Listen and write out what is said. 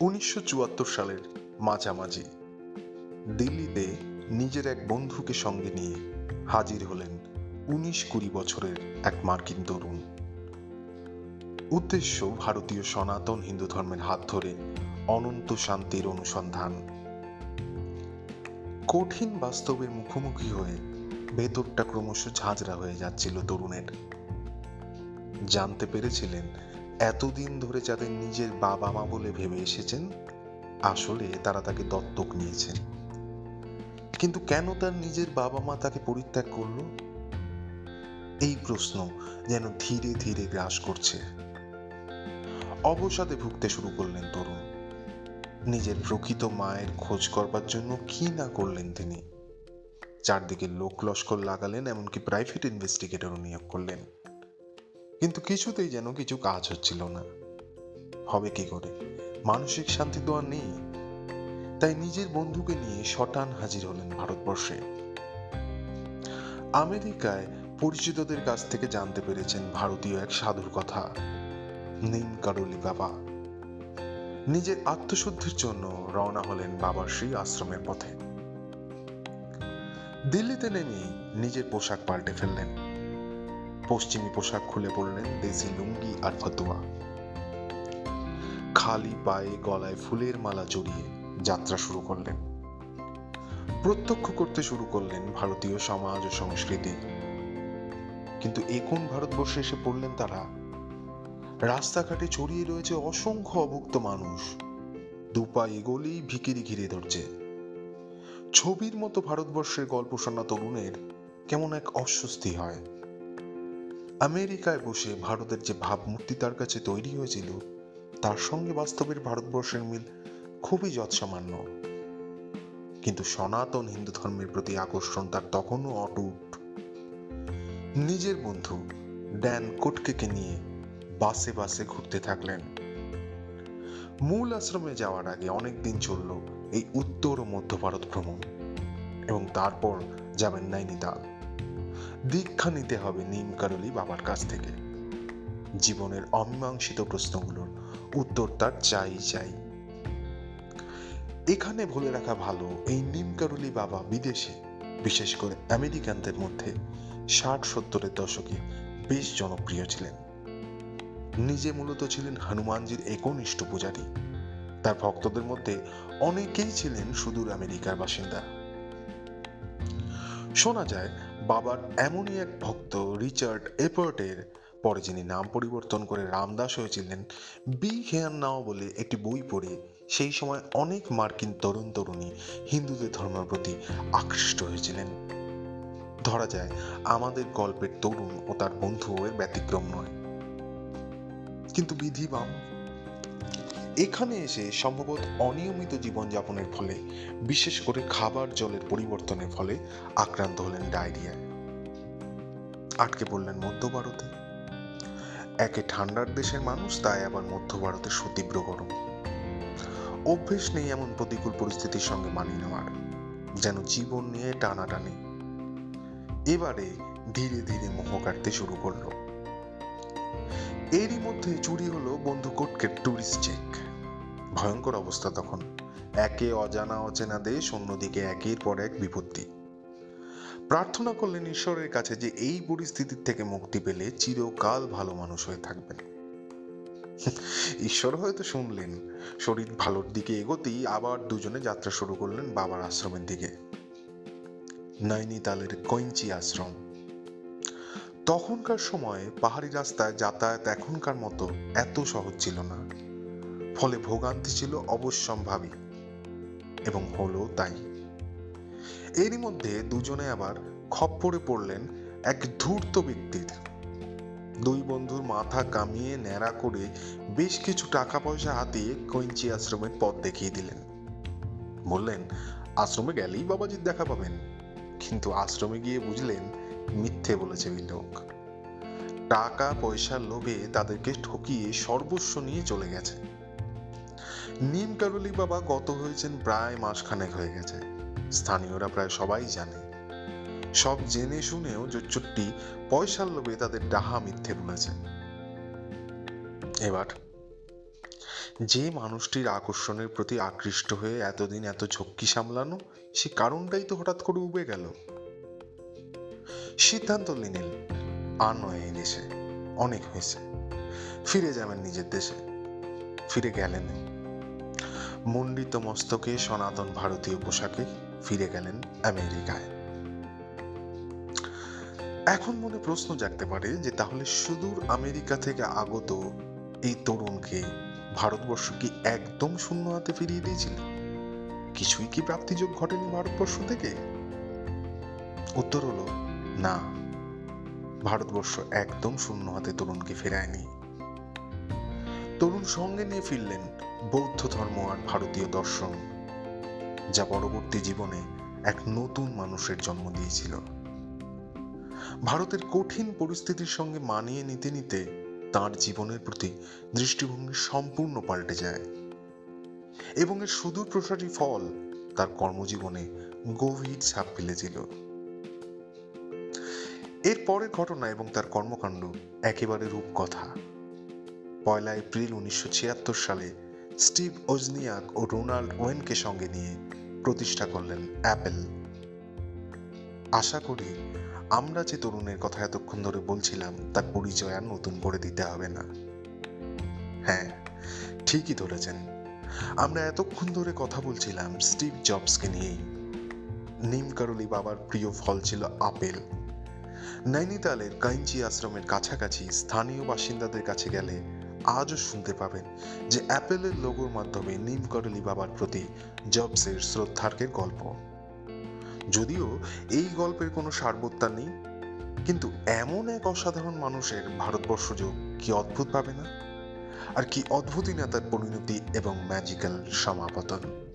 উনিশশো চুয়াত্তর সালের মাঝামাঝি দিল্লিতে নিজের এক বন্ধুকে সঙ্গে নিয়ে হাজির হলেন উনিশ কুড়ি বছরের এক মার্কিন তরুণ। উদ্দেশ্য ভারতীয় সনাতন হিন্দু ধর্মের হাত ধরে অনন্ত শান্তির অনুসন্ধান। কঠিন বাস্তবের মুখোমুখি হয়ে ভেতরটা ক্রমশ ঝাঁঝরা হয়ে যাচ্ছিল তরুণের। জানতে পেরেছিলেন এতদিন ধরে যাদের নিজের বাবা মা বলে ভেবে এসেছেন, আসলে তারা তাকে দত্তক নিয়েছেন। কিন্তু কেন তার নিজের বাবা মা তাকে পরিত্যাগ করল? এই প্রশ্ন যেন ধীরে ধীরে গ্রাস করছে। অবসাদে ভুগতে শুরু করলেন তরুণ। নিজের প্রকৃত মায়ের খোঁজ করবার জন্য কি না করলেন তিনি। চারদিকে লোক লস্কর লাগালেন, এমনকি প্রাইভেট ইনভেস্টিগেটরও নিয়োগ করলেন। কিন্তু কিছুতেই যেন কিছু কাজ হচ্ছিল না। হবে কি করে? মানসিক শান্তি তো আর নেই। তাই নিজের বন্ধুকে নিয়ে শটান হাজির হলেন ভারতবর্ষে। আমেরিকায় পরিচিতদের কাছ থেকে জানতে পেরেছেন ভারতীয় এক সাধুর কথা। নিম কারলি বাবা। নিজের আত্মশুদ্ধির জন্য রওনা হলেন বাবার সেই আশ্রমের পথে। দিল্লিতে নেমেই নিজের পোশাক পাল্টে ফেললেন। পশ্চিমী পোশাক খুলে পড়লেন দেশি লুঙ্গি আর ফতুয়া। খালি পায়ে গলায় ফুলের মালা জড়িয়ে যাত্রা শুরু করলেন। প্রত্যক্ষ করতে শুরু করলেন ভারতীয় সমাজ ও সংস্কৃতি। কিন্তু এখন ভারতবর্ষে এসে পড়লেন তারা? রাস্তাঘাটে ছড়িয়ে রয়েছে অসংখ্য অভুক্ত মানুষ। দুপা এগোলেই ভিকিরি ঘিরে ধরছে। ছবির মতো ভারতবর্ষের গল্প শোনা তরুণের কেমন এক অস্বস্তি হয়। আমেরিকায় বসে ভারতের যে ভাবমূর্তি তার কাছে তৈরি হয়েছিল, তার সঙ্গে বাস্তবের ভারতবর্ষের মিল খুবই যৎসামান্য। কিন্তু সনাতন হিন্দু ধর্মের প্রতি আকর্ষণ তার তখনও অটুট। নিজের বন্ধু ড্যান কোটকেকে নিয়ে বাসে বাসে ঘুরতে থাকলেন। মূল আশ্রমে যাওয়ার আগে অনেক দিন চলল এই উত্তর ও মধ্য ভারত ভ্রমণ, এবং তারপর যাবেন নাইনিতাল দীক্ষা নিতে হবে নিমকারলি বাবার কাছ থেকে। জীবনের অমীমাংসিত প্রশ্নগুলোর উত্তর তার চাই চাই। এখানে বলে রাখা ভালো, এই নিমকারুলি বাবা বিদেশে, বিশেষ করে আমেরিকানদের মধ্যে ষাট, সত্তরের দশকে বেশ জনপ্রিয় ছিলেন। নিজে মূলত ছিলেন হনুমানজির একনিষ্ঠ পূজারী। তার ভক্তদের মধ্যে অনেকেই ছিলেন সুদূর আমেরিকার বাসিন্দা। শোনা যায় বাবার এমনই এক ভক্ত, রিচার্ড এপার্টের। পরে যিনি নাম পরিবর্তন করে রামদাস হয়েছিলেন, বি হেয়ার নাও বলে একটি বই পড়ে, সেই সময় অনেক মার্কিন তরুণ তরুণী হিন্দুদের ধর্মের প্রতি আকৃষ্ট হয়েছিলেন। ধরা যায়, আমাদের গল্পের তরুণ ও তার বন্ধু ব্যতিক্রম নয়। কিন্তু বিধি বাম এখানে এসে সম্ভবত অনিয়মিত জীবনযাপনের ফলে, বিশেষ করে খাবার জলের পরিবর্তনের ফলে আক্রান্ত হলেন ডায়রিয়ায়। আটকে পড়লেন মধ্য ভারতে। একে ঠান্ডার দেশের মানুষ, তাই আবার মধ্য ভারতে সুতীব্র গরম। অভ্যেস নেই এমন প্রতিকূল পরিস্থিতির সঙ্গে মানিয়ে নেওয়ার, যেন জীবন নিয়ে টানাটানি। এবারে ধীরে ধীরে মোহ কাটতে শুরু করল। এরই মধ্যে চুরি হলো বন্ধু কোটকের টুরিস্ট চেক ভয়ঙ্কর অবস্থা তখন। একে অজানা অচেনা দেশ, অন্যদিকে একের পর এক বিপত্তি। প্রার্থনা করলেন ঈশ্বরের কাছে যে এই পরিস্থিতির থেকে মুক্তি পেলে চিরকাল ভালো মানুষ হয়ে থাকবেন। ঈশ্বর হয়তো শুনলেন, শরীর ভালোর দিকে এগোতেই আবার দুজনে যাত্রা শুরু করলেন বাবার আশ্রমের দিকে। নৈনিতালের কৈঞ্চি আশ্রম। তখনকার সময়ে পাহাড়ি রাস্তায় যাতায়াত এখনকার মতো এত সহজ ছিল না। ফলে ভোগান্তি ছিল অবশ্যম্ভাবী এবং হলো তাই। এরই মধ্যে দুজনে আবার খপ্পরে পড়লেন এক ধূর্ত ব্যক্তির। দুই বন্ধুর মাথা কামিয়ে ন্যাড়া করে বেশ কিছু টাকা পয়সা হাতিয়ে কৈঞ্চি আশ্রমের পথ দেখিয়ে দিলেন। বললেন, আশ্রমে গেলেই বাবাজির দেখা পাবেন। কিন্তু আশ্রমে গিয়ে বুঝলেন, মিথ্যে বলেছে ওই লোক টাকা পয়সার লোভে তাদেরকে ঠকিয়ে সর্বস্ব নিয়ে চলে গেছে। নিম কারুলি বাবা গত হয়েছেন প্রায় মাসখানেক হয়ে গেছে। স্থানীয়রা প্রায় সবাই জানে। সব জেনে শুনেও জোচ্চুট্টি পয়সার লোভে তাদের ডাহা মিথ্যে বলেছে। এবার, যে মানুষটির আকর্ষণের প্রতি আকৃষ্ট হয়ে এতদিন এত ঝক্কি সামলানো, সে কারণটাই তো হঠাৎ করে উবে গেল। সিদ্ধান্ত নিলেন, আর নয় এই দেশে। অনেক হয়েছে। ফিরে যাবেন নিজের দেশে। ফিরে গেলেন। মণ্ডিত মস্তকে সনাতন ভারতীয় পোশাকে ফিরে গেলেন আমেরিকায়। এখন মনে প্রশ্ন জাগতে পারে যে তাহলে সুদূর আমেরিকা থেকে আগত এই তরুণকে ভারতবর্ষ কি একদম শূন্য হাতে ফিরিয়ে দিয়েছিল? কিছুই কি প্রাপ্তিযোগ ঘটেনি ভারতবর্ষ থেকে? উত্তর হলো, না। ভারতবর্ষ একদম শূন্য হাতে তরুণকে ফেরায়নি। তরুণ সঙ্গে নিয়ে ফিরলেন বৌদ্ধ ধর্ম আর ভারতীয় দর্শন, যা পরবর্তী জীবনে এক নতুন মানুষের জন্ম দিয়েছিল। ভারতের কঠিন পরিস্থিতির সঙ্গে মানিয়ে নিতে নিতে তার জীবনের প্রতি দৃষ্টিভঙ্গি সম্পূর্ণ পাল্টে যায় এবং এর সুদূর প্রসারী ফল তার কর্মজীবনে গভীর ছাপ ফেলেছিল। এর পরের ঘটনা এবং তার কর্মকাণ্ড একেবারে রূপকথা। পয়লা এপ্রিল উনিশশো ছিয়াত্তর সালে স্টিভ ওজনিয়াক ও রোনাল্ড ওয়েনকে সঙ্গে নিয়ে প্রতিষ্ঠা করলেন অ্যাপেল। আশা করি আমরা যে তরুণের কথা এতক্ষণ ধরে বলছিলাম, তার পরিচয় আর নতুন করে দিতে হবে না। হ্যাঁ ঠিকই ধরেছেন। আমরা এতক্ষণ ধরে কথা বলছিলাম স্টিভ জবসকে নিয়েই। নিমকারলি বাবার প্রিয় ফল ছিল আপেল। নৈনিতালের কাইঞ্চি আশ্রমের কাছাকাছি স্থানীয় বাসিন্দাদের কাছে গেলে আজও শুনতে পাবেন যে অ্যাপেলের লোগোর মাধ্যমে নিমকরলি বাবার প্রতি জবসের শ্রদ্ধার্কের গল্প। যদিও এই গল্পের কোনো সার্বত্তা নেই, কিন্তু এমন এক অসাধারণ মানুষের ভারতবর্ষ যোগ কি অদ্ভুত পাবে না? আর কি অদ্ভুতই না তার পরিণতি এবং ম্যাজিক্যাল সমাপতন।